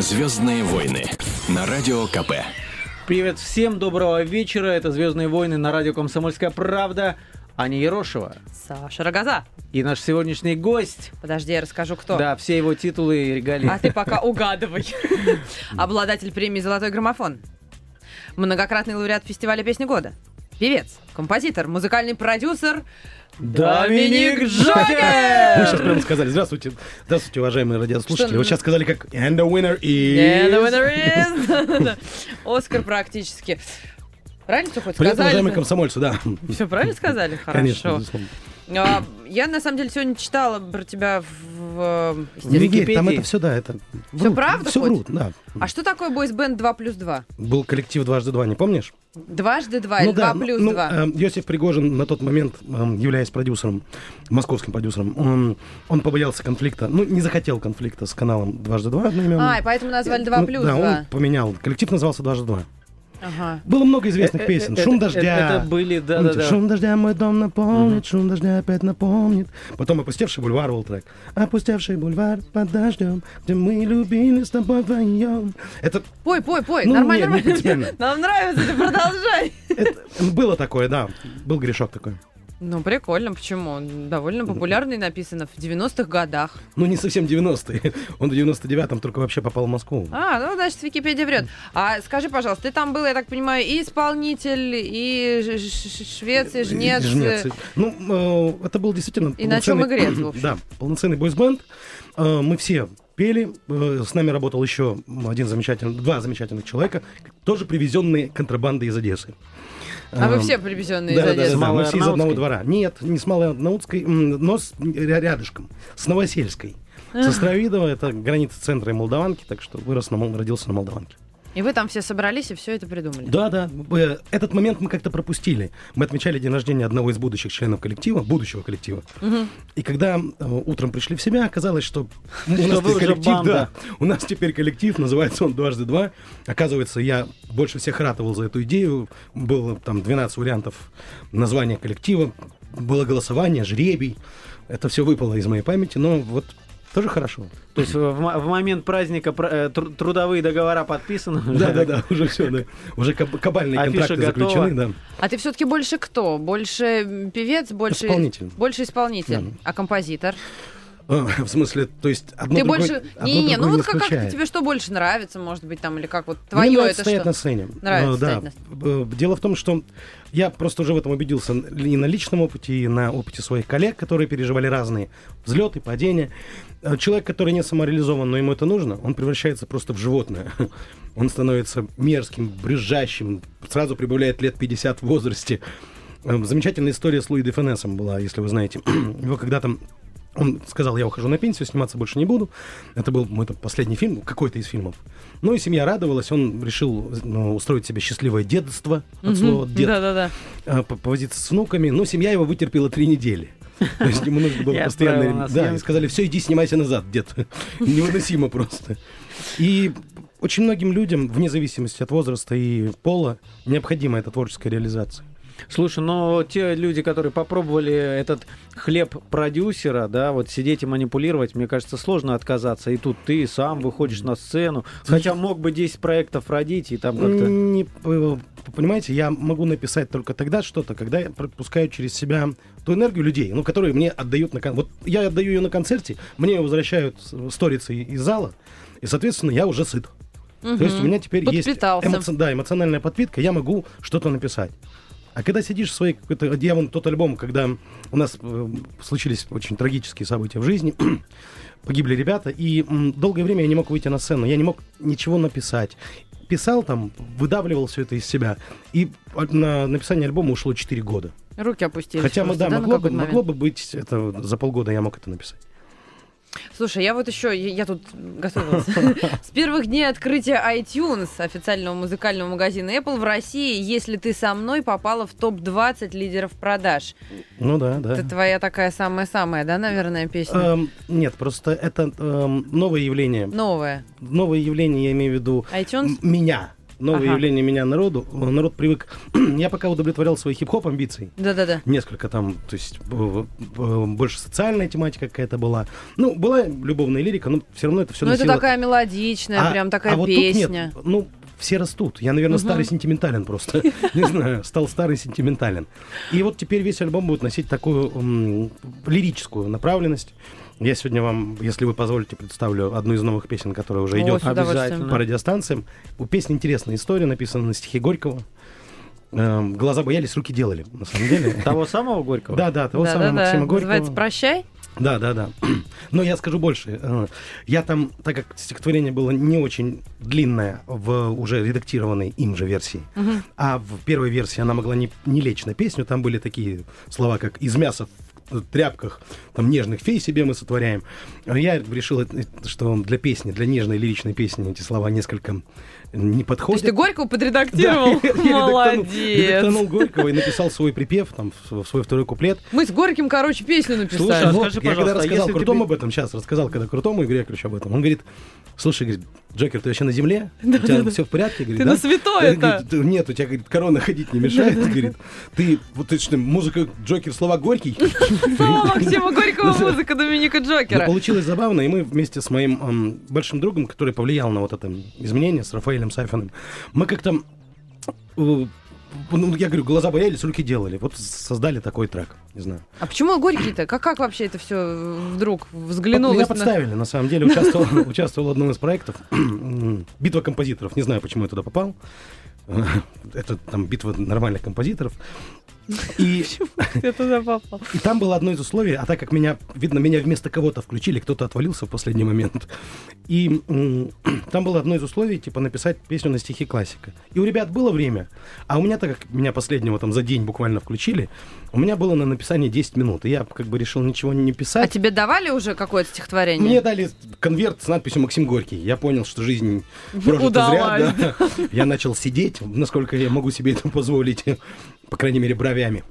Звездные войны на радио КП. Привет всем, доброго вечера. Это «Звездные войны» на радио «Комсомольская правда». Аня Ерошева. Саша Рогоза. И наш сегодняшний гость. Подожди, я расскажу, кто. Да, все его титулы и регалии. А ты пока угадывай. Обладатель премии «Золотой граммофон». Многократный лауреат фестиваля «Песни года». Певец, композитор, музыкальный продюсер Доминик Вы Джокер! сейчас прямо сказали, здравствуйте, здравствуйте, уважаемые радиослушатели. Что, Вы сейчас сказали, как and the winner is... Yeah, the winner is... Оскар практически. Правильно все хоть Привет, сказали? уважаемые комсомольцы, да. Все правильно сказали? Конечно, Хорошо. безусловно. А, Я, на самом деле, сегодня читала про тебя в... Не верь, там это все, да, это... Всё врут, правда Все хоть? врут, да. А что такое бойсбенд 2 плюс 2? Был коллектив дважды два, не помнишь? Дважды 2 или 2 ну, плюс ну, 2? э, Йосиф Пригожин на тот момент, э, являясь продюсером, московским продюсером, он, он побоялся конфликта, ну, не захотел конфликта с каналом дважды два одноименным. А, и поэтому назвали 2 Ну, плюс Да, 2. он поменял. Коллектив назывался дважды два. Ага. Было много известных Э, э, песен. э, Шум дождя. Это, это были, Помните, да-да-да. Шум дождя мой дом напомнит, шум дождя опять напомнит. Потом опустевший бульвар был трек. Опустевший бульвар под дождем, где мы любили с тобой вдвоем. Это, Пой, пой, пой, Ну, нормально, нет, нормально. Нам нравится, ты продолжай. это было такое, да. Был грешок такой. Ну, прикольно, почему? Он Довольно популярный написано в 90-х годах. Ну, не совсем 90-е. Он в 99-м только вообще попал в Москву. А, ну, значит, Википедия врет. А скажи, пожалуйста, ты там был, я так понимаю, и исполнитель, и швец, и жнец. Жнец. Ну, э, это был действительно... И на чем игрец, в общем. Да, полноценный бойсбенд. Э, Мы все пели. Э, С нами работал еще один замечательный, два замечательных человека, тоже привезенные контрабандой из Одессы. А вы Э, все привезенные Да, из да, да, Одессы. да, мы Малой все из одного двора. Нет, не с Малой Арнаутской, м, но с, ря- рядышком, с Новосельской. Со Стравидова, это граница центра и Молдаванки, так что вырос на, Мол- родился на Молдаванке. И вы там все собрались и все это придумали. Да, да. э, Этот момент мы как-то пропустили. Мы отмечали день рождения одного из будущих членов коллектива, будущего коллектива. И когда э, утром пришли в себя, оказалось, что у нас коллектив, да, у нас теперь коллектив, называется он «Дважды два». Оказывается, я больше всех ратовал за эту идею. Было там 12 вариантов названия коллектива. Было голосование, жребий. Это все выпало из моей памяти, но вот тоже хорошо. То есть в, в момент праздника пр- э, тру- трудовые договора подписаны? уже? Да-да-да, уже все, да. Уже каб- кабальные контракты заключены, да. А ты все-таки больше кто? Больше певец, больше... Исполнитель. Больше исполнитель. Да. А композитор? В смысле, то есть одно ты другое- больше... одно Не-не, ну другое вот как, как тебе что больше нравится, может быть, там, или как вот Мне твое нравится это стоять что? на сцене. Нравится Э, да. стоять Э, Дело в том, что я просто уже в этом убедился и на личном опыте, и на опыте своих коллег, которые переживали разные взлеты, падения. Э, Человек, который не самореализован, но ему это нужно, он превращается просто в животное. Он становится мерзким, брюзжащим, сразу прибавляет лет 50 в возрасте. Э, Замечательная история с Луи де Фенесом была, если вы знаете. Его когда-то он сказал, я ухожу на пенсию, сниматься больше не буду. Это был мой последний фильм, какой-то из фильмов. Ну и семья радовалась, он решил ну, устроить себе счастливое детство, от слова дед, Да-да-да. э, по- повозиться с внуками. Но семья его вытерпела три недели. То есть ему нужно было постоянно... Да, и сказали, все, иди снимайся назад, дед. Невыносимо просто. И очень многим людям, вне зависимости от возраста и пола, необходима эта творческая реализация. Слушай, но те люди, которые попробовали этот хлеб продюсера, да, вот сидеть и манипулировать, мне кажется, сложно отказаться. И тут ты сам выходишь на сцену. Хотя мог бы 10 проектов родить и там как-то... Не, понимаете, я могу написать только тогда что-то, когда я пропускаю через себя ту энергию людей, ну, которые мне отдают на кон- Вот я отдаю ее на концерте, мне ее возвращают с- сторицы из зала, и, соответственно, я уже сыт. То есть у меня теперь есть эмоци- да, эмоциональная подпитка, я могу что-то написать. А когда сидишь в своей какой-то... Я вон тот альбом, когда у нас э, случились очень трагические события в жизни, погибли ребята, и м, долгое время я не мог выйти на сцену, я не мог ничего написать. Писал там, выдавливал все это из себя. И на написание альбома ушло 4 года. Руки опустились. Хотя, просто, да, на могло, бы, могло бы быть, это, за полгода я мог это написать. Слушай, я вот еще, я, я тут готовилась. С первых дней открытия iTunes, официального музыкального магазина Apple в России, если ты со мной, попала в топ-20 лидеров продаж. Ну да, да. Это твоя такая самая-самая, да, наверное, песня? Эм, нет, просто это эм, новое явление. Новая. Новое явление, я имею в виду iTunes? меня. Новое Ага. явление меня народу. Народ привык... Я пока удовлетворял свои хип-хоп амбиции. Да-да-да. Несколько там, то есть больше социальная тематика какая-то была. Ну, была любовная лирика, но все равно это все Ну, это такая мелодичная, прям такая а вот тут нет. песня. Ну, все растут. Я, наверное, Мгм. старый сентиментален просто. Не знаю, стал старый сентиментален. И вот теперь весь альбом будет носить такую лирическую направленность. Я сегодня вам, если вы позволите, представлю одну из новых песен, которая уже О, идет. Обязательно. по радиостанциям. У песни интересная история, написана на стихи Горького. Эм, Глаза боялись, руки делали, на самом деле. Того самого Горького? Да, да, того самого. Максима Горького. Называется «Прощай». Да, да, да. Но я скажу больше. Э, Я там, так как стихотворение было не очень длинное в уже редактированной им же версии, Мгм. а в первой версии она могла не, не лечь на песню, там были такие слова, как «из мяса в тряпках, там нежных фей себе мы сотворяем». Я решил, э, что для песни, для нежной лиричной песни эти слова несколько не То подходят. есть ты Горького подредактировал? Да, Молодец. редактанул Горького и написал свой припев, там, свой второй куплет. Мы с Горьким, короче, песню Слушай, а написали. Вот, скажи, я когда а рассказал Крутому тебе- об этом, сейчас рассказал, когда Крутому Игорю Яковлевичу об этом, он говорит, слушай, говорит, Джокер, ты вообще на земле? У тебя все в порядке? Говорит, Ты «Да?» на святое-то. Говорит, «Ты- Нет, у тебя, говорит, корона ходить не мешает. Говорит, ты, вот ты что, музыка Джокер, слова Горький? Слава Максима Горького, музыка Доминика Джокера. получилось забавно, и мы вместе с моим большим другом, который повлиял на вот это изменение, с Рафаэлем Сафиным, мы как-то, э, ну, я говорю, глаза боялись, руки делали. Вот создали такой трек, не знаю. А почему Горький-то? Как, как вообще это все вдруг взглянулось? Меня на- подставили, на самом деле. Участвовал, участвовал в одном из проектов. Битва композиторов. Не знаю, почему я туда попал. Это там битва нормальных композиторов. И, Я туда попал. и там было одно из условий, а так как меня, видно, меня вместо кого-то включили, кто-то отвалился в последний момент. И там было одно из условий, типа, написать песню на стихи классика. И у ребят было время, а у меня, так как меня последнего там за день буквально включили, у меня было на написание 10 минут. И я как бы решил ничего не А писать. тебе давали уже какое-то стихотворение? Мне дали конверт с надписью Максим Горький. Я понял, что жизнь прожита зря. Да. Я начал сидеть, насколько я могу себе это позволить, по крайней мере, бровями.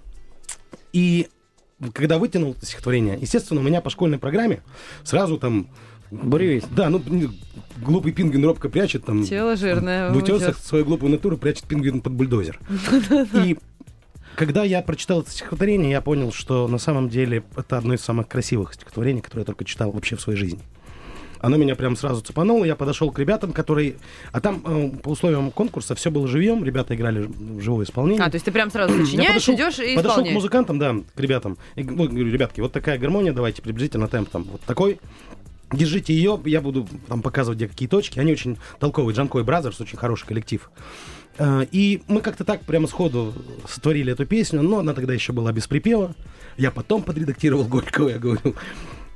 И когда вытянул это стихотворение, естественно, у меня по школьной программе сразу там... Буревесть. Да, ну, глупый пингвин робко прячет там... Тело жирное. В утесах утес. свою глупую натуру прячет пингвин под бульдозер. И когда я прочитал это стихотворение, я понял, что на самом деле это одно из самых красивых стихотворений, которые я только читал вообще в своей жизни. Оно меня прям сразу цепануло, я подошел к ребятам, которые... А там э, по условиям конкурса все было живьем, ребята играли в живое исполнение. А, то есть ты прям сразу сочиняешь, подошел- идешь и Подошел к музыкантам, да, к ребятам. И ну, говорю, ребятки, вот такая гармония, давайте приблизительно темп там вот такой. Держите ее, я буду там показывать, где какие точки. Они очень толковые. Джанко и Бразерс, очень хороший коллектив. Э, И мы как-то так прямо сходу сотворили эту песню, но она тогда еще была без припева. Я потом подредактировал Горького, я говорю.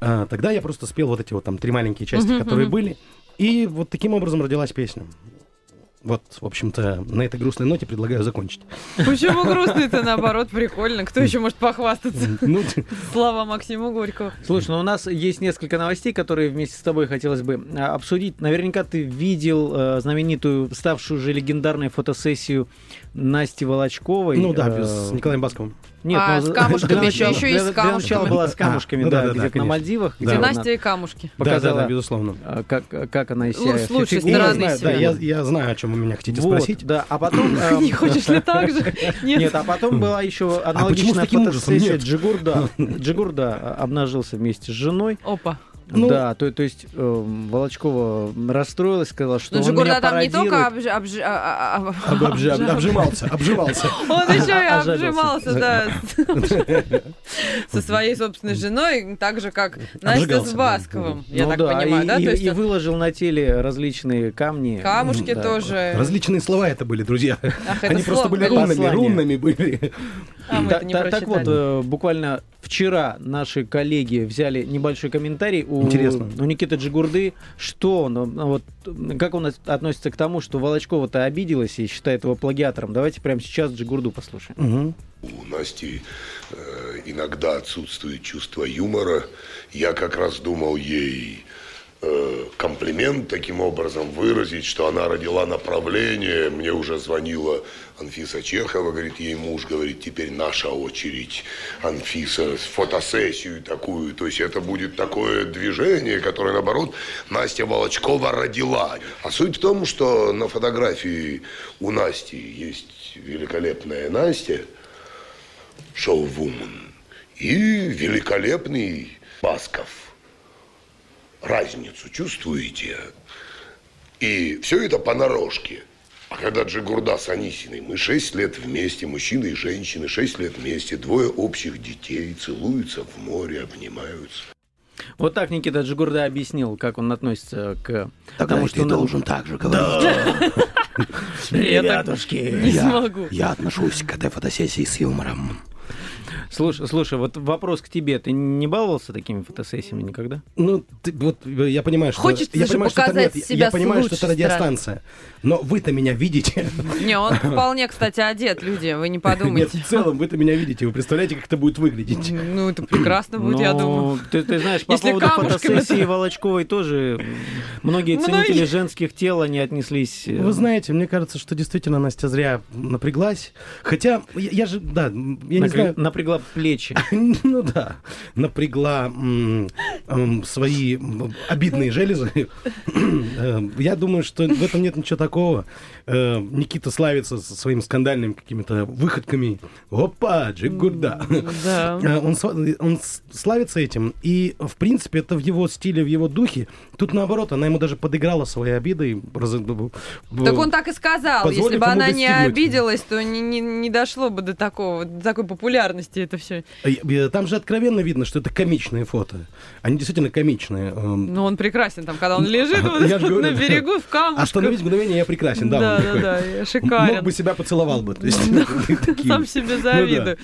А, Тогда я просто спел вот эти вот там три маленькие части, Мгм, которые мгм. были. И вот таким образом родилась песня. Вот, в общем-то, на этой грустной ноте предлагаю закончить. Почему грустный-то, наоборот, прикольно. Кто еще может похвастаться? Ну, Слава Максиму Горького. Слушай, ну у нас есть несколько новостей, которые вместе с тобой хотелось бы а, обсудить. Наверняка ты видел э, знаменитую, ставшую уже легендарной фотосессию Насти Волочковой. ну да, Э, без- с Николаем Басковым. Нет, А, ну, с камушками, для еще- начала- еще и с для- для начала камушками. была с камушками, А, ну да, да, да, где да, на. Мальдивах. Да. где Настя и камушки. показала, Да, да, безусловно. а, как, как она из Лу- себя с лучшей. Я стороны знаю, да, я, я знаю, о чем вы меня хотите Вот, спросить. да, а потом... э, Не хочешь ли так же? Нет. А потом была еще с аналогичная фотосессия. Джигурда. Джигурда а, обнажился вместе с женой. Опа. Ну- да, то, то есть э, Волочкова расстроилась, сказала, что Ну, он Джигурда меня там не только обж- обж- а- а- а- Об- обжи- об- обжимался, обжимался. Он еще и обжимался, да, со своей собственной женой, так же, как Настя с. Басковым, я Ну так понимаю, и, да? выложил на теле различные камни. камушки тоже. Различные слова это были, друзья. Они просто были рунными, рунными были. А, так вот, э, буквально вчера наши коллеги взяли небольшой комментарий у, Интересно. у Никиты Джигурды, что он, ну, вот, как он от- относится к тому, что Волочкова-то обиделась и считает его плагиатором. Давайте прямо сейчас Джигурду послушаем. Мгм. У Насти э, иногда отсутствует чувство юмора. Я как раз думал ей комплимент таким образом выразить, что она родила направление. Мне уже звонила Анфиса Чехова, говорит, ей муж говорит, теперь наша очередь, Анфиса, фотосессию такую. То есть это будет такое движение, которое, наоборот, Настя Волочкова родила. А суть в том, что на фотографии у Насти есть великолепная Настя, шоу-вумен, и великолепный Басков. Разницу чувствуете? И все это понарошке. А когда Джигурда с Анисиной, мы шесть лет вместе, мужчины и женщины, шесть лет вместе, двое общих детей, целуются в море, обнимаются. Вот так Никита Джигурда объяснил, как он относится к Тогда тому, что... ты на- должен так же говорить. Ребятушки. Не я, смогу. я отношусь к этой фотосессии с юмором. Слушай, слушай, вот вопрос к тебе. Ты не баловался такими фотосессиями никогда? Ну, ты- вот э, я понимаю, что... Хочется я же понимаю, что это показать нет, себя Я понимаю, что это радиостанция. Но вы-то меня видите. Не, он вполне, кстати, одет, люди, вы не Нет, подумайте. в целом вы-то меня видите. Вы представляете, как это будет выглядеть? Ну, это прекрасно будет, я Но думаю. Ты, ты знаешь, по Если поводу фотосессии то- Волочковой тоже многие Многие. ценители женских тел, они отнеслись... э, Вы знаете, мне кажется, что действительно Настя зря напряглась. Хотя, я, я же, да, я не знаю... Напрягла плечи. Ну да, напрягла свои обидные железы. Э, Я думаю, что в этом нет ничего такого. Э, Никита славится со своими скандальными какими-то выходками. Опа, Джигурда. Да. Э, Он, он славится этим, и, в принципе, это в его стиле, в его духе. Тут, наоборот, она ему даже подыграла своей обидой. раз- б- б- Так он так и сказал. Если бы она не обиделась, то не, не, не дошло бы до такого, до такой популярности это все. Э, Там же откровенно видно, что это комичные фото. Они действительно комичные. Эм, Ну, он прекрасен там, когда он лежит вот Я ж говорю, на берегу в камушках. Остановить мгновение я прекрасен, да. Да, он да, такой. да, я Мог шикарен. бы себя поцеловал бы. То есть, такие. Сам себе завидую.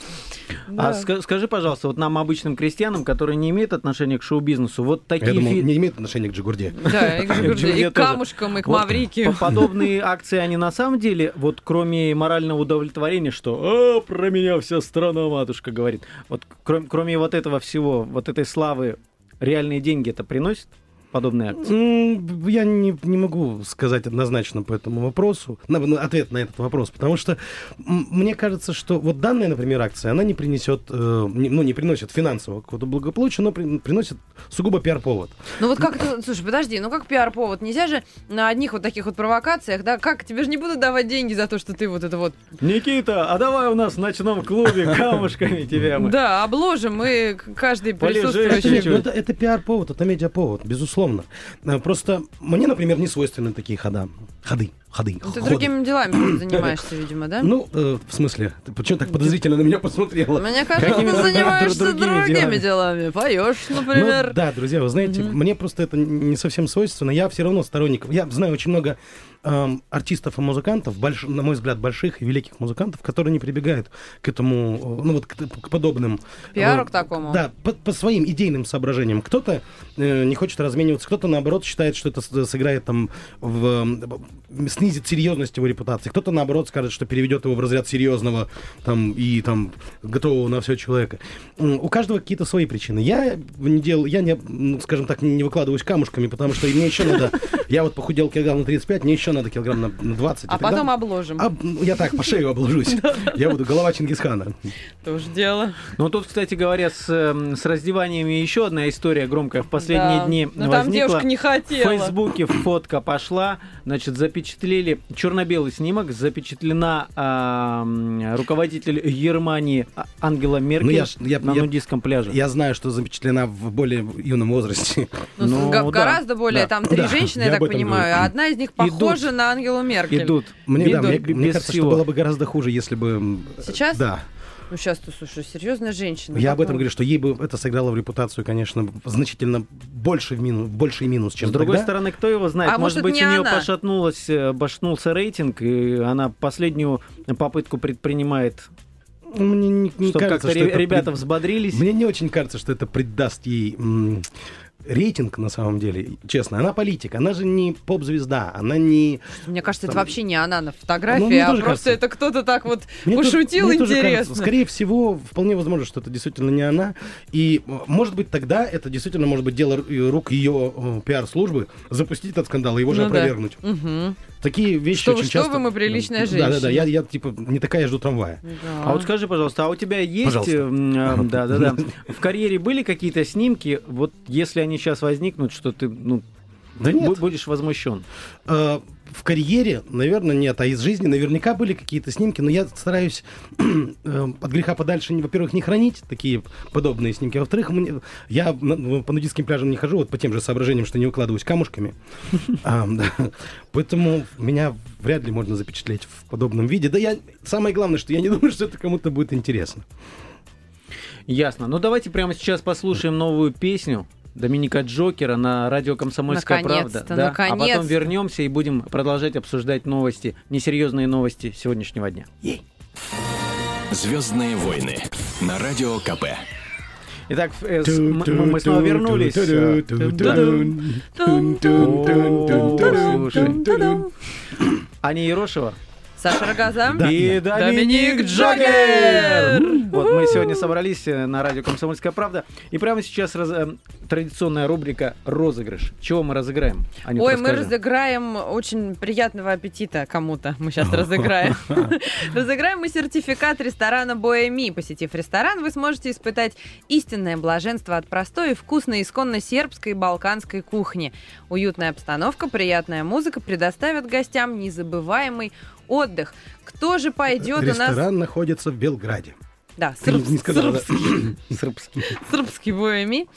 А Да. ска- скажи, пожалуйста, вот нам, обычным крестьянам, которые не имеют отношения к шоу-бизнесу, вот Я такие думал, фи- не имеет отношения к Джигурде. Да, и, к Джигурде, и к камушкам, и к Вот по- Подобные акции, они на самом деле, вот кроме морального удовлетворения, что «А, про меня вся страна, матушка, говорит. Вот кроме, кроме вот этого всего, вот этой славы, реальные деньги это приносит? Подобные акции? Я не, не могу сказать однозначно по этому вопросу, на, на ответ на этот вопрос, потому что мне кажется, что вот данная, например, акция, она не принесет, э, не- ну, не приносит финансового какого-то благополучия, но при- приносит сугубо пиар-повод. Ну вот как это, слушай, подожди, ну как пиар-повод? Нельзя же на одних вот таких вот провокациях, да, как, тебе же не будут давать деньги за то, что ты вот это вот, Никита, а давай у нас в ночном клубе камушками тебя мы. да, обложим, мы каждый присутствующий. ну, это, это пиар-повод, это медиа-повод, безусловно. Э, Просто мне, например, не свойственны такие хода. Ходы, ходы, Ну, Ты ходы. другими делами занимаешься, видимо, да? Ну, э, в смысле, ты почему так подозрительно на меня посмотрела? Мне кажется, ты занимаешься другими другими делами? Поешь, например. Ну, да, друзья, вы знаете, мне просто это не совсем свойственно. Я все равно сторонник. Я знаю очень много эм, артистов и музыкантов, больш- на мой взгляд, больших и великих музыкантов, которые не прибегают к этому, э, ну вот к, к подобным... пиару э, к такому. Да, по, по своим идейным соображениям. Кто-то э, не хочет размениваться, кто-то, наоборот, считает, что это с- сыграет там, в, э, снизит серьезность его репутации. Кто-то, наоборот, скажет, что переведет его в разряд серьезного там, и там, готового на все человека. У каждого какие-то свои причины. Я не делал, я не, ну, скажем так, не, выкладываюсь камушками, потому что мне еще надо, я вот похудел килограмм на 35, мне еще надо килограмм на, на 20. и А потом обложим. А, ну, я так, по шею обложусь. Я буду голова Чингисхана. Тоже дело. Ну тут, кстати говоря, с, эм, с раздеваниями еще одна история громкая в последние Да. дни Но там возникла. девушка не В хотела. Фейсбуке фотка пошла, значит, запечатлели черно-белый снимок, запечатлена м, руководитель Германии А- Ангела Меркель Ну, я я- на я- нудистском пляже. Я знаю, что запечатлена в более юном возрасте. Ну, Ну, да. гораздо более, Да. там три Да. женщины, Я я так понимаю, говорю. а одна из них Идут. похожа на Ангелу Меркель. Идут. Мне, да, Идут мне, б- мне без кажется, всего. что было бы гораздо хуже, если бы... м, Сейчас? Да. Ну, сейчас ты, слушай, серьезная женщина. Я об этом говорю, что ей бы это сыграло в репутацию, конечно, значительно больше в минус, больший минус, чем С другой тогда. стороны, кто его знает? А может может, быть, не у нее она? пошатнулась, э, башнулся рейтинг, и она последнюю попытку предпринимает, Мне не, не чтобы кажется, как-то что ре- это ребята пред- взбодрились. Мне не очень кажется, что это придаст ей м, рейтинг, на самом деле, честно, она политик, она же не поп-звезда, она не... Мне кажется, это Там- вообще не она на Ну, фотографии, мне а просто кажется. это кто-то так вот Мне пошутил тоже интересно. кажется, скорее всего, вполне возможно, что это действительно не она. И, может быть, тогда это действительно может быть дело ру- рук ее э, пиар-службы запустить этот скандал и его же Ну да. опровергнуть. Такие вещи Что вы, очень что часто... вы, мы приличная Да, да, да. женщина. Я, я, типа, не такая, жду трамвая. Да. А вот скажи, пожалуйста, а у тебя есть, Пожалуйста. м, а, да, да, да, в карьере были какие-то снимки, вот если они сейчас возникнут, что ты, ну, Да нет. бу- будешь возмущен? В карьере, наверное, нет. А из жизни наверняка были какие-то снимки, но я стараюсь э, от греха подальше, во-первых, не хранить такие подобные снимки, а во-вторых, мне- я на- по нудистским пляжам не хожу, вот по тем же соображениям, что не укладываюсь камушками. А, да. Поэтому меня вряд ли можно запечатлеть в подобном виде. Да я, самое главное, что я не думаю, что это кому-то будет интересно. Ясно. Ну давайте прямо сейчас послушаем новую песню. Доминика Джокера на радио «Комсомольская правда». Наконец-то, Да. А потом наконец-то. вернемся и будем продолжать обсуждать новости, несерьезные новости сегодняшнего дня. Звездные войны на радио КП. Итак, э, с- м- м- мы снова вернулись. Аня Ерошева Саша Рогоза. и Доминик Джокер! Вот мы сегодня собрались э, на радио «Комсомольская правда». И прямо сейчас раз- э, традиционная рубрика «Розыгрыш». Чего мы разыграем? Анюта, Ой, мы расскажи. разыграем очень приятного аппетита кому-то. Мы сейчас разыграем. Разыграем мы сертификат ресторана Боэми. Посетив ресторан, вы сможете испытать истинное блаженство от простой и вкусной исконно сербской и балканской кухни. Уютная обстановка, приятная музыка предоставят гостям незабываемый отдых. Кто же пойдет у нас... Ресторан находится в Белграде. Да, Ты сырб- не сказала, да? Србский. Боэми.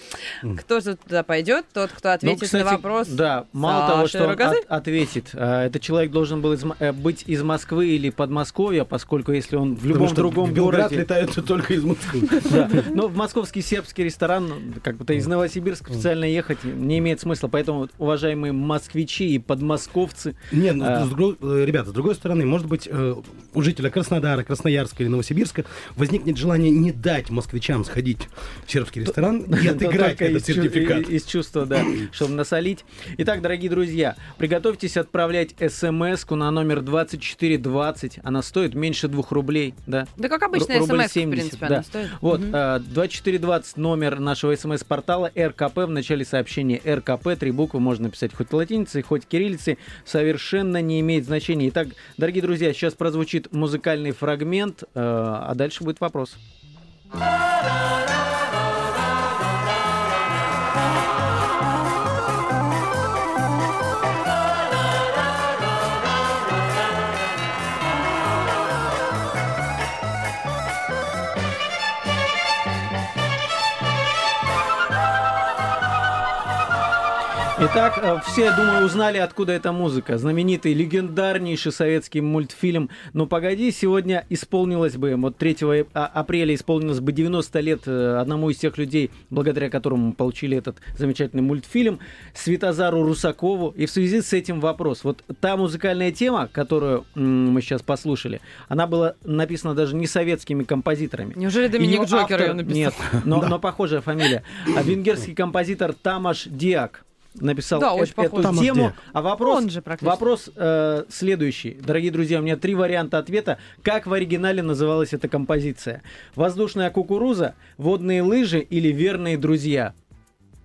Кто же туда пойдет? Тот, кто Ну, ответит кстати, на вопрос. Да, мало того, что он Рогозы. от- ответит, а, этот человек должен был из э, быть из Москвы или Подмосковья, поскольку если он в Потому любом что другом в Белград городе... летают только из Москвы. Да. Но в московский сербский ресторан, ну, как бы из Новосибирска официально ехать не имеет смысла. Поэтому, уважаемые москвичи и подмосковцы, Не, ну, А. с другой- э, ребята, с другой стороны, может быть, э, у жителя Краснодара, Красноярска или Новосибирска возникнет желание не дать москвичам сходить в сербский ресторан и отыграть этот сертификат. Из чувства, да, чтобы насолить. Итак, дорогие друзья, приготовьтесь отправлять смс-ку на номер 2420. Она стоит меньше двух рублей, да? Да как обычная рубль смс, в 70, принципе, она стоит. Вот, Мгм. э, 2420 номер нашего смс-портала РКП. В начале сообщения РКП. Три буквы можно написать хоть латиницей, хоть кириллицей. Совершенно не имеет значения. Итак, дорогие друзья, сейчас прозвучит музыкальный фрагмент, э, а дальше будет вопрос вопрос. Итак, э, все, я думаю, узнали, откуда эта музыка. Знаменитый, легендарнейший советский мультфильм «Ну погоди», сегодня исполнилось бы, вот 3 а- апреля исполнилось бы 90 лет э, одному из тех людей, благодаря которому мы получили этот замечательный мультфильм, Светозару Русакову. И в связи с этим вопрос. Вот та музыкальная тема, которую мы сейчас послушали, она была написана даже не советскими композиторами. Неужели Доминик Её Джокер автор- ее написал? Нет, но, но похожая фамилия. А венгерский композитор Тамаш Диак написал Да, э- эту похож. Тамаш тему. А вопрос, Он же практически. вопрос э, следующий. Дорогие друзья, у меня три варианта ответа. Как в оригинале называлась эта композиция? Воздушная кукуруза, водные лыжи или верные друзья?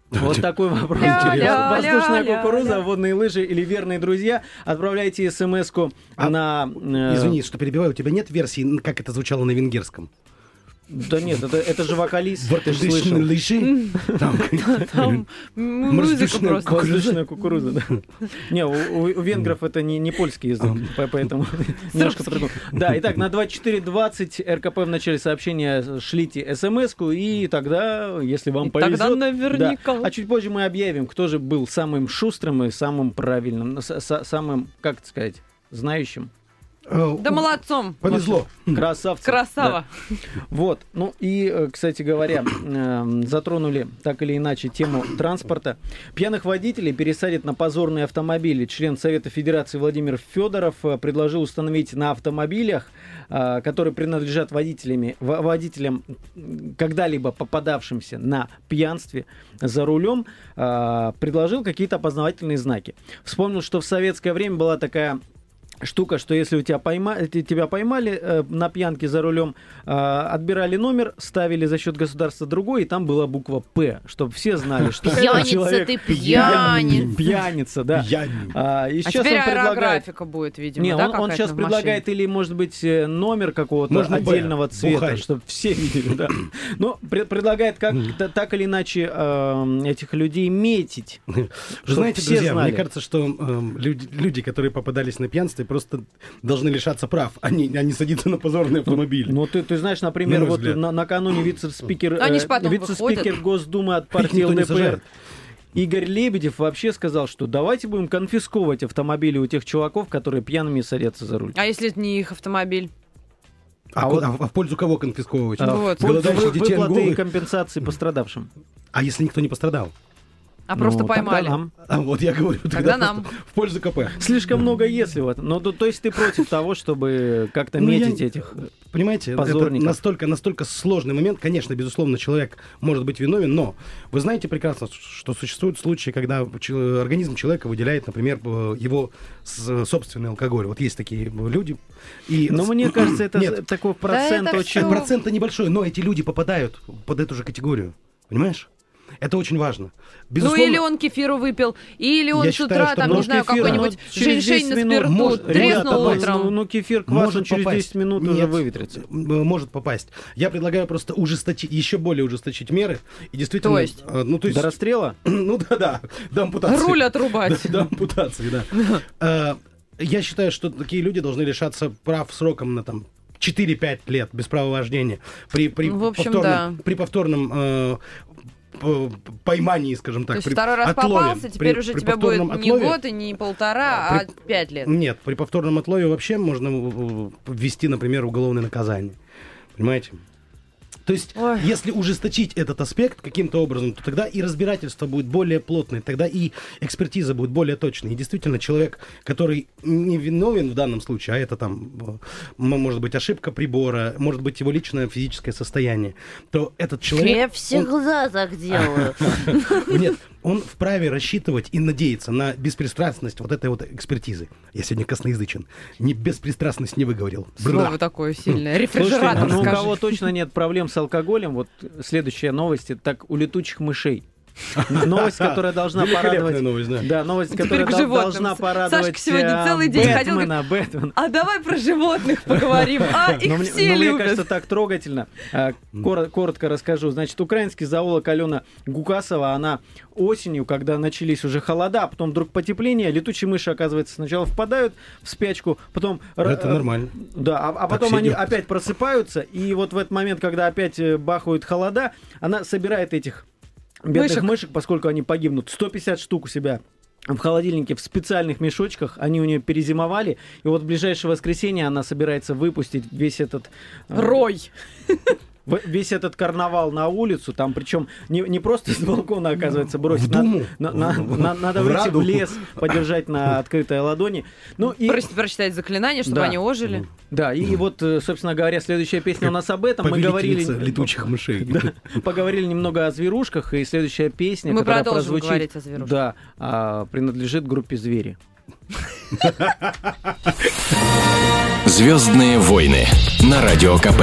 Вот такой вопрос. Ля-ля, Воздушная кукуруза, водные лыжи или верные друзья? Отправляйте смс-ку А, на... э, Извини, что перебиваю, у тебя нет версии, как это звучало на венгерском? Да нет, это, это же вокалист, ты ж слышал. Лыши? Там- Там музыка просто. Воздушная кукуруза, да. Не, у, венгров это не, не польский язык, по- поэтому немножко по-другому. Да, итак, на 2420 РКП в начале сообщения шлите смс-ку, и тогда, если вам И тогда повезет... наверняка. да. А чуть позже мы объявим, кто же был самым шустрым и самым правильным, самым, как это сказать, знающим. Э, Да молодцом. Повезло. Красавцы. Красава. Вот. Ну и, э, кстати говоря, э, затронули так или иначе тему транспорта. Пьяных водителей пересадят на позорные автомобили. Член Совета Федерации Владимир Федоров э, предложил установить на автомобилях, которые принадлежат водителями, во- водителям, когда-либо попадавшимся на пьянстве за рулем, предложил какие-то опознавательные знаки. Вспомнил, что в советское время была такая штука, что если у тебя пойма... те- тебя поймали э, на пьянке за рулем, э, отбирали номер, ставили за счет государства другой, и там была буква П, чтобы все знали, что Пьяница человек ты, пьяница. пьяница, да. Пьяница. А, и А сейчас теперь он предлагает... аэрографика будет, видимо, Не, да, он, он сейчас предлагает или, может быть, э, номер какого-то Можно Б, отдельного цвета, бухай. чтобы все видели, да. Но пред- предлагает как та- так или иначе э, этих людей метить. Знаете, все друзья, знали. мне кажется, что эм, люди, люди, которые попадались на пьянстве, просто должны лишаться прав, а не, а не садиться на позорный автомобиль. Ну, ты, ты знаешь, например, На вот на- накануне вице-спикер, э, вице-спикер. Госдумы от партии ЛДПР. Игорь Лебедев вообще сказал, что давайте будем конфисковывать автомобили у тех чуваков, которые пьяными садятся за руль. А если это не их автомобиль? А, а вот- а в пользу кого конфисковывать? А, Вот. в пользу Голодающих детей выплаты и Анголы? компенсации пострадавшим. А если никто не пострадал? А просто Ну, тогда поймали. нам. А вот я говорю, тогда, нам. просто в пользу КП. Слишком много если в этом. Ну, то, то есть ты против того, чтобы как-то Ну, я- метить этих... Понимаете, это настолько, настолько сложный момент. Конечно, безусловно, человек может быть виновен, но вы знаете прекрасно, что существуют случаи, когда организм человека выделяет, например, э, его собственный алкоголь. Вот есть такие люди. И Но мне кажется, это Нет, такой процент это очень... всё. процент небольшой, но эти люди попадают под эту же категорию. Понимаешь? Это очень важно. Безусловно, Ну или он кефиру выпил, или он Я с считаю, утра, что там, ну, не знаю, какой-нибудь ну, женьшень 10 на спирту может- Ребята, треснул ну, утром. Ну, ну, кефир квас, может через попасть. 10 минут уже Нет, выветрится. м, Может попасть. Я предлагаю просто ужесточить, еще более ужесточить меры. И действительно... То есть? э, Ну, то есть... До расстрела? Ну да-да, до ампутации. Руль отрубать. Да, до ампутации, да. Э, Я считаю, что такие люди должны лишаться прав сроком на там 4-5 лет без права вождения. При, при, В общем, повторном, да. при повторном э, поймании, скажем так. То есть при второй раз отлове. попался, теперь При- уже при тебе будет повторном не отлове- год и не полтора, А, а пять лет. Нет, при повторном отлове вообще можно ввести, например, уголовное наказание. Понимаете? То есть, Ой. если ужесточить этот аспект каким-то образом, то тогда и разбирательство будет более плотное, тогда и экспертиза будет более точной. И действительно, человек, который не виновен в данном случае, а это там, э, может быть, ошибка прибора, может быть, его личное физическое состояние, то этот человек... Я он- всегда так делаю. нет, он вправе рассчитывать и надеяться на беспристрастность вот этой вот экспертизы. Я сегодня косноязычен. Не беспристрастность не выговорил. Слово Бра. такое сильное. Слушайте, Рефрижератор, ну у кого точно нет проблем с алкоголем, вот следующая новость, это так у летучих мышей. Новость, которая должна порадовать. новость, да. Да, новость, которая должна Сашка порадовать сегодня э, целый день ходил, Бэтмена. А давай про животных поговорим. А, их Но мне, все но мне любят. кажется, так трогательно. А, кор- коротко расскажу. Значит, украинский зоолог Алена Гукасова, она осенью, когда начались уже холода, а потом вдруг потепление, летучие мыши, оказывается, сначала впадают в спячку, потом... Это э, нормально. Да, а, а потом они опять просыпаются, и вот в этот момент, когда опять э, бахают холода, она собирает этих бедных Мышек. мышек, поскольку они погибнут. 150 штук у себя в холодильнике в специальных мешочках, они у нее перезимовали, и вот в ближайшее воскресенье она собирается выпустить весь этот... э, Рой. В- весь этот карнавал на улицу, там причем не, не просто с балкона, оказывается, бросить. В Думу? На- на- В- на- надо в выйти в Раду? лес, подержать на открытой ладони. Ну и... Прос- Прочитать заклинание, чтобы Да. они ожили. Да, и вот, э, собственно говоря, следующая песня у нас об этом. Мы говорили... Летучих мышей. Да, поговорили немного о зверушках, и следующая песня, Мы которая продолжим прозвучит, говорить о зверушках. да, а, принадлежит группе «Звери». Звездные войны на радио КП.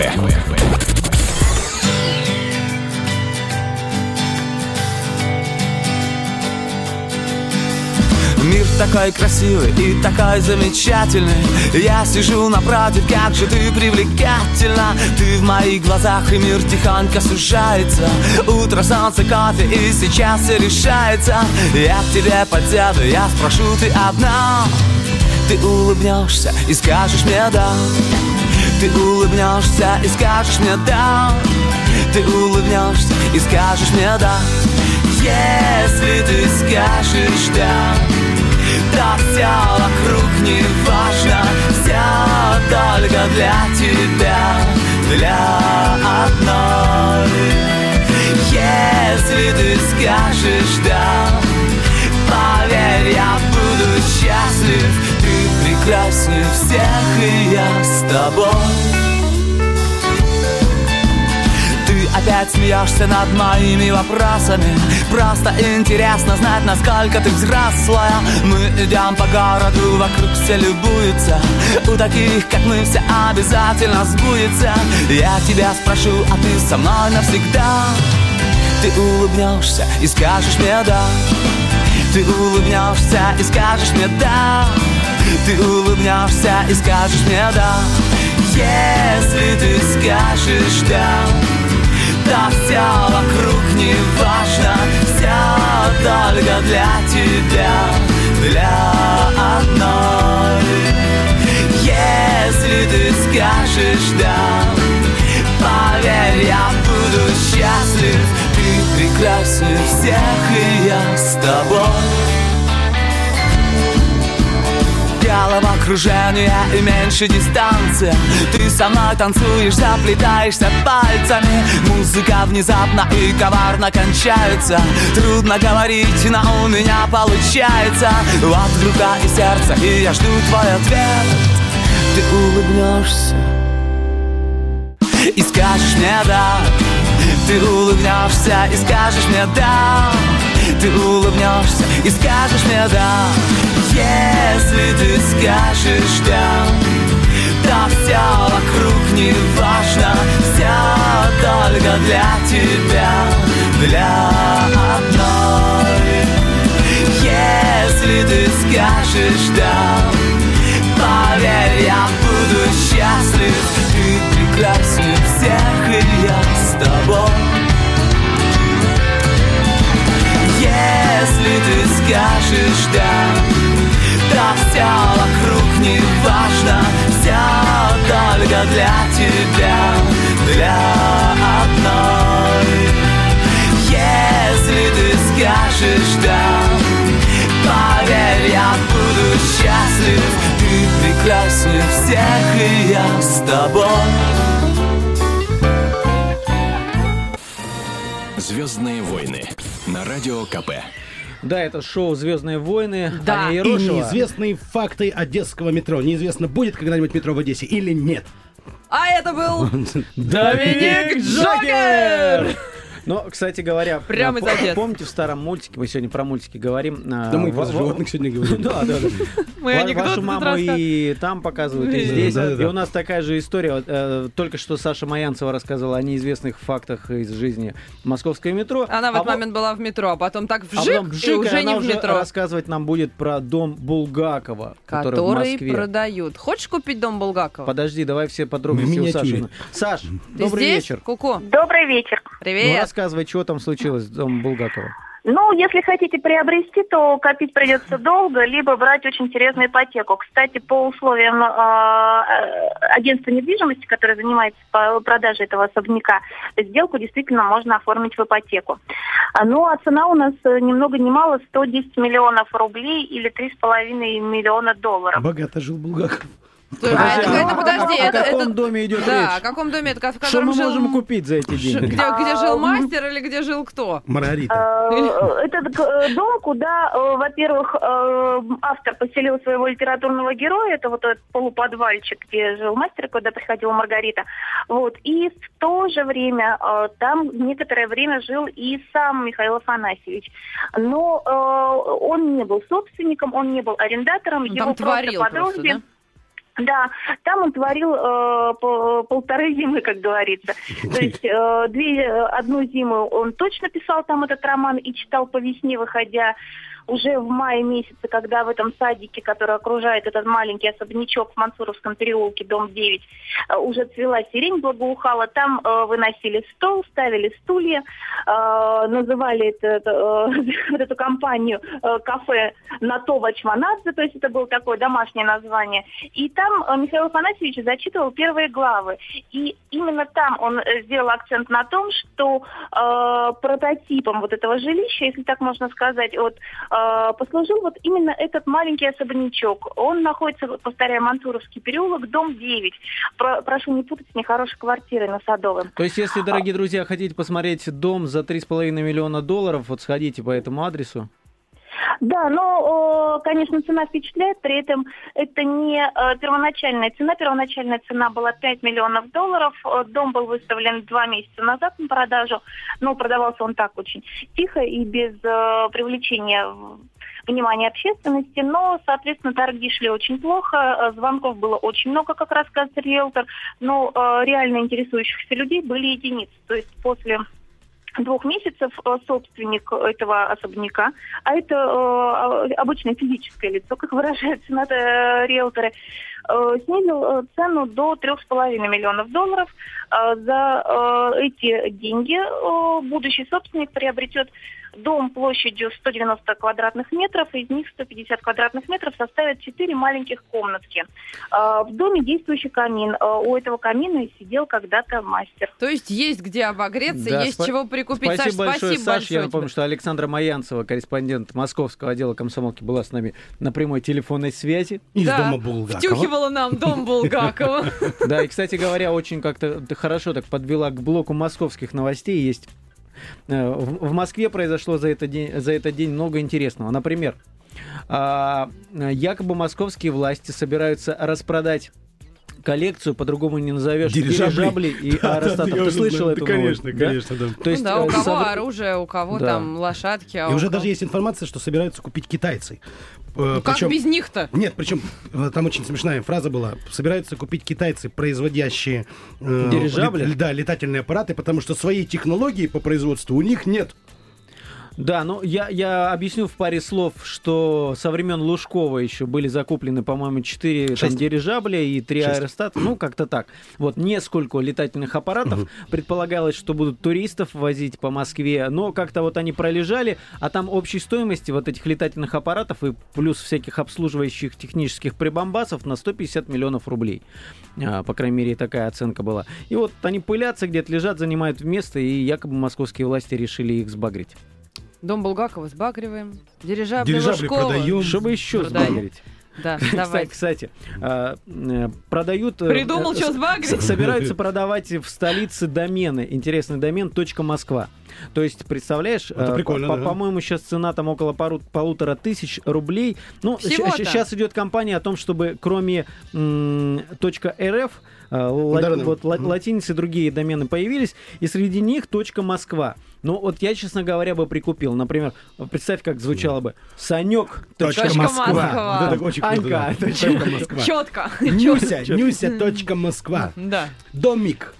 Такой красивый и такой замечательный. Я сижу напротив, как же ты привлекательна. Ты в моих глазах и мир тихонько сужается. Утро, солнце, кофе и сейчас все решается. Я к тебе подсяду, я спрошу, ты одна? Ты улыбнешься и скажешь мне да Ты улыбнешься и скажешь мне да Ты улыбнешься и скажешь мне да Если ты скажешь да то все вокруг не важно Все для тебя, для одной. Если ты скажешь да, поверь, я буду счастлив, ты прекраснее всех, и я с тобой. Опять смеешься над моими вопросами. Просто интересно знать, насколько ты взрослая. Мы идем по городу, вокруг все любуются. У таких, как мы, все обязательно сбудется. Я тебя спрошу, а ты со мной навсегда? Ты улыбнешься и скажешь мне да Ты улыбнешься и скажешь мне да Ты улыбнешься и скажешь мне да Если ты скажешь да да все вокруг не важно Все только для тебя, для одной. Если ты скажешь да Поверь, я буду счастлив. Ты прекраснее всех, и я с тобой головокружение и меньше дистанция Ты со мной танцуешь, заплетаешься пальцами. Музыка внезапно и коварно кончается. Трудно говорить, но у меня получается. Вот рука и сердце, и я жду твой ответ. Ты улыбнешься. И скажешь мне да Ты улыбнешься и скажешь мне да Ты улыбнешься и скажешь мне да если ты скажешь да Да все вокруг не важно Все только для тебя Для одной. Если ты скажешь да Поверь, я буду счастлив. Ты прекраснее всех, скажешь да да все вокруг не важно Все только для тебя, для одной. Если ты скажешь да Поверь, я буду счастлив. Ты прекраснее всех, и я с тобой. Звездные войны на радио КП. Да, это шоу «Звездные войны». Да. Аня И Ерошева. неизвестные факты одесского метро. Неизвестно, будет когда-нибудь метро в Одессе или нет. А это был Доминик Джокер! Но, кстати говоря, Прямо из пом- Одессы. помните в старом мультике, мы сегодня про мультики говорим. а, Да мы про во- животных сегодня говорим. Да, да, да. Мы Вашу маму и там показывают, и здесь. И у нас такая же история. Э, Только что Саша Маянцева рассказывала о неизвестных фактах из жизни московского метро. Она в А этот момент была в метро, а потом так а вжик, потом и уже не в метро. рассказывать нам будет про дом Булгакова, который, в Который Москве. продают. Хочешь купить дом Булгакова? Подожди, давай все подробности у Саши. Саш, добрый вечер. Ку-ку. Добрый вечер. Ну, Привет. Рассказывай, что там случилось с домом Булгакова. Ну, если хотите приобрести, то копить придется долго, либо брать очень серьезную ипотеку. Кстати, по условиям э, э, агентства недвижимости, которое занимается по- продажей этого особняка, сделку действительно можно оформить в ипотеку. А, Ну, а цена у нас э, ни много ни мало 110 миллионов рублей или 3,5 миллиона долларов. Богато жил Булгаков. А это, это подожди, О это, каком это- доме идет Да, о речь? каком доме это, в Что мы жил... можем купить за эти деньги? Где, где жил А, мастер или где жил кто? Маргарита. Э, Этот э, дом, куда, э, во-первых, автор поселил своего литературного героя, это вот этот полуподвальчик, где жил мастер, куда приходила Маргарита. Вот. И в то же время там некоторое время жил и сам Михаил Афанасьевич. Но он не был собственником, он не был арендатором, Он его там творил по просто, да? Да, там он творил э, по- полторы зимы, как говорится. То есть э, две, одну зиму он точно писал там этот роман и читал по весне, выходя уже в мае месяце, когда в этом садике, который окружает этот маленький особнячок в Мансуровском переулке, дом 9, э, уже цвела сирень, благоухала, там э, выносили стол, ставили стулья, э, называли это, это, э, эту компанию э, кафе Натова Чманадзе, то есть это было такое домашнее название. И там э, Михаил Афанасьевич зачитывал первые главы. И именно там он э, сделал акцент на том, что э, прототипом вот этого жилища, если так можно сказать, вот э, послужил вот именно этот маленький особнячок. Он находится, повторяю, Мансуровский переулок, дом 9. Про- прошу не путать с нехорошей квартирой на Садовом. То есть, если, дорогие друзья, хотите посмотреть дом за 3,5 миллиона долларов, вот сходите по этому адресу. Да, но, конечно, цена впечатляет, при этом это не э, первоначальная цена. Первоначальная цена была 5 миллионов долларов. Э, Дом был выставлен два месяца назад на продажу, но продавался он так очень тихо и без э, привлечения внимания общественности, но, соответственно, торги шли очень плохо, звонков было очень много, как рассказывает риэлтор, но реально интересующихся людей были единицы. То есть после двух месяцев э, собственник этого особняка, а это э, обычное физическое лицо, как выражаются на это риэлторы, э, снизил э, цену до 3,5 миллионов долларов. Э, За э, эти деньги э, будущий собственник приобретет дом площадью 190 квадратных метров, из них 150 квадратных метров составят 4 маленьких комнатки. Э, В доме действующий камин. Э, У этого камина и сидел когда-то мастер. То есть есть где обогреться, Да, есть спа- чего прикупить. Спасибо Саш, большое, спасибо Саш. большое Я напомню, что Александра Маянцева, корреспондент московского отдела комсомолки, была с нами на прямой телефонной связи. Из Да, дома Булгакова. Втюхивала нам дом Булгакова. Да, и, кстати говоря, очень как-то хорошо так подвела к блоку московских новостей. Есть в в Москве произошло за этот день, за этот день много интересного. Например, а, якобы московские власти собираются распродать коллекцию, по-другому не назовешь, Дирижабли. дирижабли и аэростатов. Ты слышал эту новость? Конечно, да? конечно, да. То есть, Ну да, у э, кого оружие, у кого Да. там лошадки, а И уже кого- даже есть информация, что собираются купить китайцы. Э, Ну, Как причем- без них-то? Нет, причем э, там очень смешная фраза была. Собираются купить китайцы, производящие э, Дирижабли? лет- да, летательные аппараты, потому что своей технологии по производству у них нет. Да, ну я, я объясню в паре слов, что со времен Лужкова еще были закуплены, по-моему, 4 там, дирижабля и 3 Шесть. аэростата. Ну, как-то так. Вот несколько летательных аппаратов. Предполагалось, что будут туристов возить по Москве, но как-то вот они пролежали, а там общей стоимости вот этих летательных аппаратов и плюс всяких обслуживающих технических прибамбасов на 150 миллионов рублей. А, по крайней мере, такая оценка была. И вот они пылятся где-то, лежат, занимают место, и якобы московские власти решили их сбагрить. Дом Булгакова сбагриваем. Дирижабли, Дирижабли Лужкова. продаем. Чтобы еще Продаем. сбагрить. Да, Кстати, давай. кстати, а, э, продают... э, Придумал, что сбагрить? Собираются продавать в столице домены. Интересный домен .москва. То есть, представляешь, Это э, прикольно, по- да. по-моему, сейчас цена там около пару- полутора тысяч рублей. Ну, Всего-то. сейчас идет кампания о том, чтобы кроме м, .рф э, ла- Да-да-да. вот латиницы и другие домены появились, и среди них .москва. Ну, вот я, честно говоря, бы прикупил. Например, представь, как звучало бы «Санек. Точка Точка Москва. Москва. Вот это очень круто. Анька, да. точка Точка Москва. Четко. Нюся, Нюся, точка Москва. Да, Домик,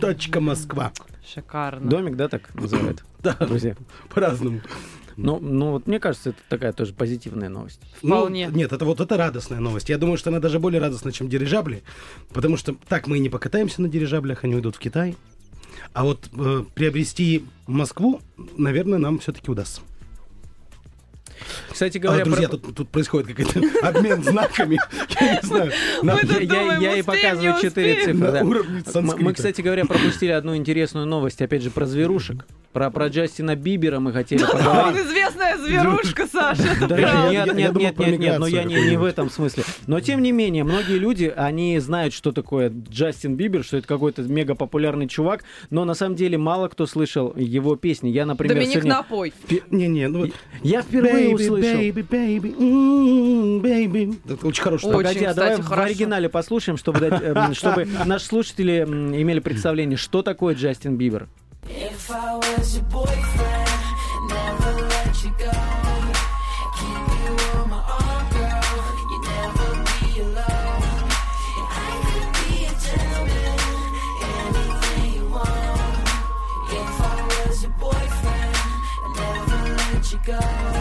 точка Москва. шикарно. Домик, да, так называют? Да, Друзья. по-разному. Ну, ну вот мне кажется, это такая тоже позитивная новость. Вполне. Ну, нет, это вот это радостная новость. Я думаю, что она даже более радостная, чем дирижабли, потому что так мы и не покатаемся на дирижаблях, они уйдут в Китай. А вот э, приобрести Москву, наверное, нам все-таки удастся. Кстати А, говоря, друзья, про- тут, тут происходит какой-то обмен знаками. Я не знаю. И показываю четыре цифры. мы, кстати говоря, пропустили одну интересную новость, опять же, про зверушек. Про, про Джастина Бибера мы хотели поговорить. известная зверушка, Саша. Да, нет, нет, нет, нет, нет, но я не, не в этом смысле. Но тем не менее, многие люди, они знают, что такое Джастин Бибер, что это какой-то мега популярный чувак, но на самом деле мало кто слышал его песни. Я, например, Доминик сегодня... Напой. Не-не, ну вот... Я впервые Baby, услышал. baby, baby, mm, baby. Это очень хороший Очень. Погоди, а давай в оригинале послушаем, чтобы, дать, эм, чтобы наши слушатели м, имели представление, что такое Джастин Бибер. If I was your boyfriend, never let you go. Keep you on my arm, girl. You never be alone. And I could be a gentleman, anything you want. If I was your boyfriend, never let you go.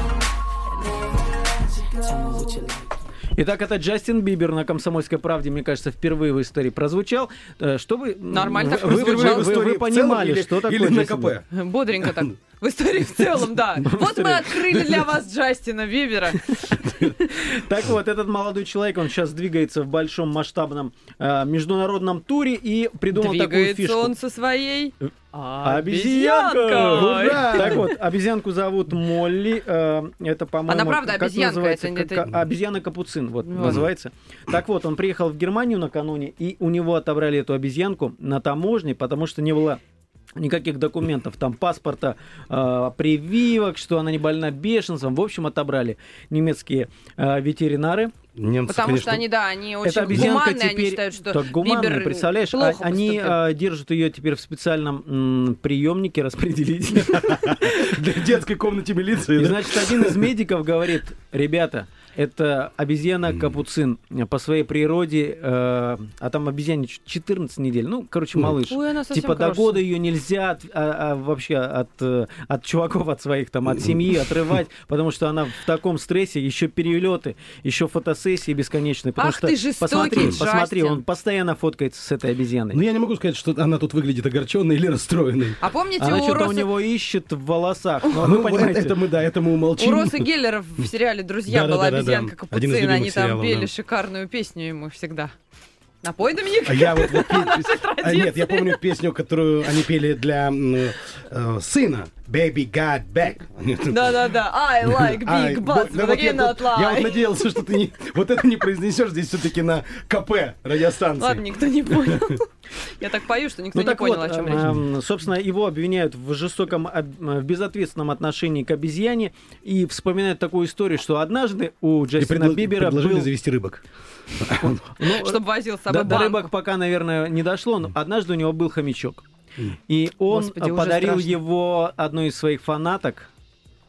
Итак, это Джастин Бибер на «Комсомольской правде», мне кажется, впервые в истории прозвучал. Э, Что вы... Нормально вы, так вы, вы, вы- вы в истории в понимали, целом или- что такое или на КП? Бодренько так. В истории в целом, да. Вот мы открыли для вас Джастина Бибера. Так вот, этот молодой человек, он сейчас двигается в большом масштабном э, международном туре и придумал такую Двигается фишку. он со своей Обезьянка! обезьянкой. Ура! Так вот, обезьянку зовут Молли. э, Это, по-моему... Она правда как обезьянка, называется? это- Обезьяна-капуцин, вот, Вот. называется. Так вот, он приехал в Германию накануне, и у него отобрали эту обезьянку на таможне, потому что не было никаких документов, там паспорта, э, прививок, что она не больна бешенством. В общем, отобрали немецкие э, ветеринары. Немцы, Потому конечно, что они, да, они очень гуманные, они теперь считают, что так гуманная, Бибер представляешь? плохо а- они а, держат ее теперь в специальном м, приемнике распределителе. для детской комнате милиции. И значит, один из медиков говорит, ребята, это обезьяна капуцин по своей природе, э, а там обезьяне ч- 14 недель, ну, короче, малыш. Ой, Типа до года ее нельзя от- а- а вообще от, э, от чуваков, от своих там, от семьи отрывать, потому что она в таком стрессе, еще перелеты, еще фотосессии бесконечные. Потому Ах что ты жестокий, посмотри, посмотри, Джастин. он постоянно фоткается с этой обезьяной. Ну, я не могу сказать, что она тут выглядит огорченной или расстроенной. А помните, Она у что-то у Роса... него ищет в волосах. Ну, Ну, вы понимаете, это мы, да, это мы У умолчим. Роса Геллера в сериале «Друзья» была обезьянка Один из Капуцин, любимых они там сериалов, пели да. шикарную песню ему всегда. Напой, Доминик? А я вот, вот пе- а, нет, я помню песню, которую они пели для э, сына. Baby got back. Да-да-да, I like big butts, but I я, cannot тут- я вот lie. надеялся, что ты не, вот это не произнесешь здесь все-таки на КП радиостанции. Ладно, никто не понял. Я так пою, что никто Ну не так понял, вот, о чем речь. эм, собственно, его обвиняют в жестоком, об- э, в безответственном отношении к обезьяне и вспоминают такую историю, что однажды у И Джастина предло- Бибера предложили был... завести рыбок. ну, Чтобы возил с до, собой до рыбок пока, наверное, не дошло, но однажды у него был хомячок. И он Господи, э, подарил страшно. его одной из своих фанаток.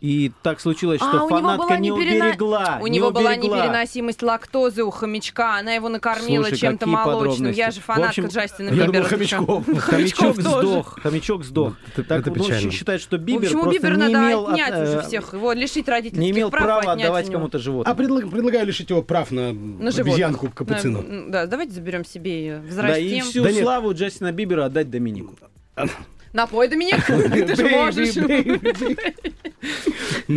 И так случилось, А, что у него фанатка была не неперена- уберегла. У не него была уберегла. непереносимость лактозы у хомячка, она его накормила Слушай, чем-то молочным. Я же В фанатка общем, Джастина Бибера. чё? Хомячок тоже. сдох, хомячок сдох. Это- так это ну, печально. щ- считают, что Бибер просто Бибера не надо имел от- отнять уже э, всех, его лишить родительских не имел прав, права отдавать кому-то А животное. предлаг- предлагаю лишить его прав на, обезьянку капуцину. Да, давайте заберем себе ее, Да, и взрастим. всю Да нет. славу Джастина Бибера отдать Доминику. Напой, Доминик, ты же можешь.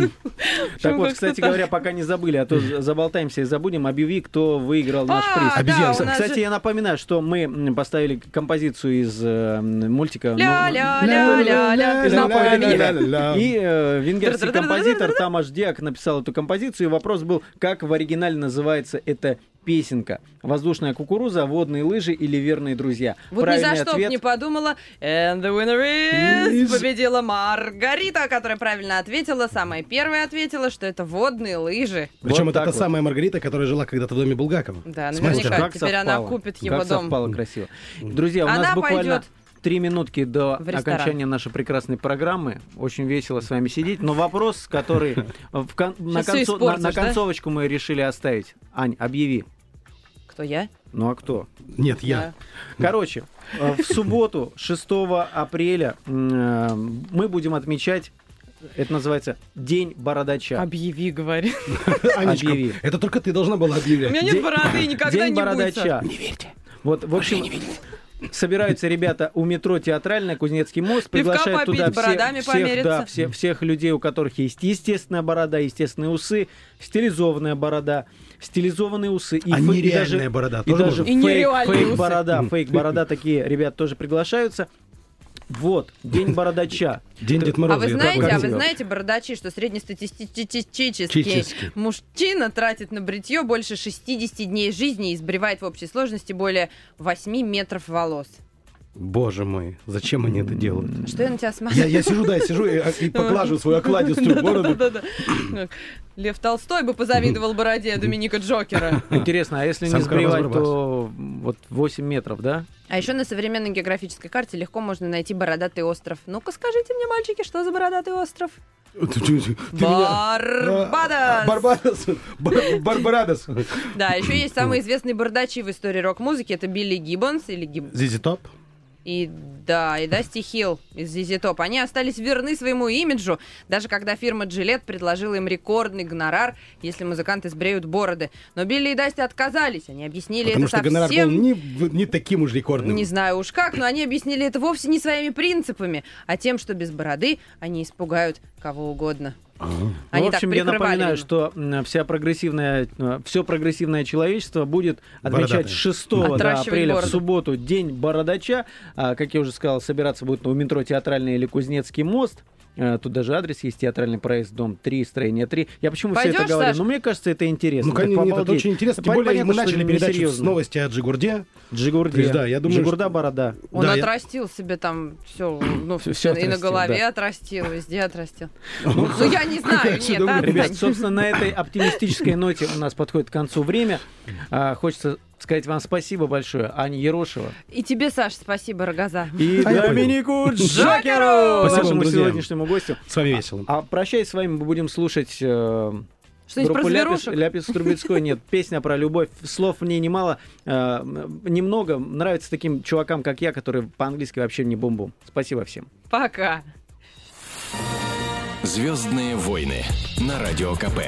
Так вот, кстати говоря, пока не забыли, а то заболтаемся и забудем, объяви, кто выиграл наш А, приз. нас Кстати, я напоминаю, что мы поставили композицию из э, мультика. ну. И э, венгерский композитор Тамаш Диак написал эту композицию, и вопрос был, как в оригинале называется эта песенка. Воздушная кукуруза, водные лыжи или верные друзья? Вот ни Правильный за что б ответ- не подумала. And the winner is... Is- Победила Маргарита, которая правильно ответила. Самая первая ответила, что это водные лыжи. Причем Вот это та вот. самая Маргарита, которая жила когда-то в доме Булгакова. Да, С наверняка. Как Теперь она совпало. купит его как дом. совпало красиво. Друзья, у Она нас буквально пойдет три минутки до окончания нашей прекрасной программы. Очень весело с вами сидеть. Но вопрос, который в кон- на, концо- на- на испортишь, да? концовочку мы решили оставить. Ань, объяви. Кто я? Ну а кто? Нет, я. Короче, э, в субботу, 6 апреля, э, мы будем отмечать, это называется День Бородача. Объяви, говори. Анечка, Объяви. это только ты должна была У объявлять. меня нет бороды, и никогда День не будет. Бородача. Не верьте. Вот, в общем, собираются ребята у метро Театральная, Кузнецкий мост, приглашают попить, туда всех, да, все- всех людей, у которых есть естественная борода, естественные усы, стилизованная борода, стилизованные усы. А фе- нереальная даже- борода И даже? И нереальные фейк, усы. борода, фейк борода, такие ребят тоже приглашаются. Вот, День бородача. День Дед А Мороза. вы я знаете, а вы знаете, бородачи, что среднестатистический мужчина тратит на бритье больше 60 дней жизни и сбривает в общей сложности более 8 метров волос. Боже мой, зачем они это делают? Что я на тебя смотрю? Я, я сижу, да, сижу и, и поглаживаю свою окладистую бороду. Лев Толстой бы позавидовал бороде Доминика Джокера. Интересно, а если не сбривать, то вот 8 метров, да? А еще на современной географической карте легко можно найти бородатый остров. Ну-ка скажите мне, мальчики, что за бородатый остров? Барбадос! А, Барбадос. Бар- Барбарадос. Да, еще есть самые известные бардачи в истории рок-музыки. Это Билли Гиббонс или Гиб... Зизи Топ. И да, и Дасти Хилл из ZZ Top. Они остались верны своему имиджу, даже когда фирма Gillette предложила им рекордный гонорар, если музыканты сбреют бороды. Но Билли и Дасти отказались. Они объяснили Потому это что гонорар совсем... был не, не таким уж рекордным. Не знаю уж как, но они объяснили это вовсе не своими принципами, а тем, что без бороды они испугают кого угодно. Ну, Они в общем, так я напоминаю, что вся прогрессивная, все прогрессивное человечество будет отмечать Бородатые. 6 да, апреля бороду. в субботу День Бородача. А, как я уже сказал, собираться будет у метро Театральный или Кузнецкий мост. А, Тут даже адрес есть, театральный проезд, дом 3, строение 3. Я почему все это говорю? Саш? Ну, мне кажется, это интересно. Ну, конечно, нет, это очень интересно. Тем более, понятно, мы что начали передачу с новости о Джигурде. Джигурде. Есть, да, я думаю, Джигурда борода. Он Да, я- отрастил себе там все, ну, Всё- всё, всё и на отрастил, голове да. отрастил, везде отрастил. Ну, я не знаю, нет, отстань. Ребят, собственно, на этой оптимистической ноте у нас подходит к концу время. А, хочется сказать вам спасибо большое, Аня Ерошева. И тебе, Саш, спасибо, Рогоза. И А Доминику Джокеру! Джокеру, Спасибо нашему друзья. сегодняшнему гостю. С вами весело. А прощаясь с вами, мы будем слушать э, Что-нибудь про группу Ляпис? Ляпис Трубецкой. Нет, песня про любовь. Слов в ней немало. э, немного. Нравится таким чувакам, как я, которые по-английски вообще не бум-бум. Спасибо всем. Пока. Звездные войны на радио КП.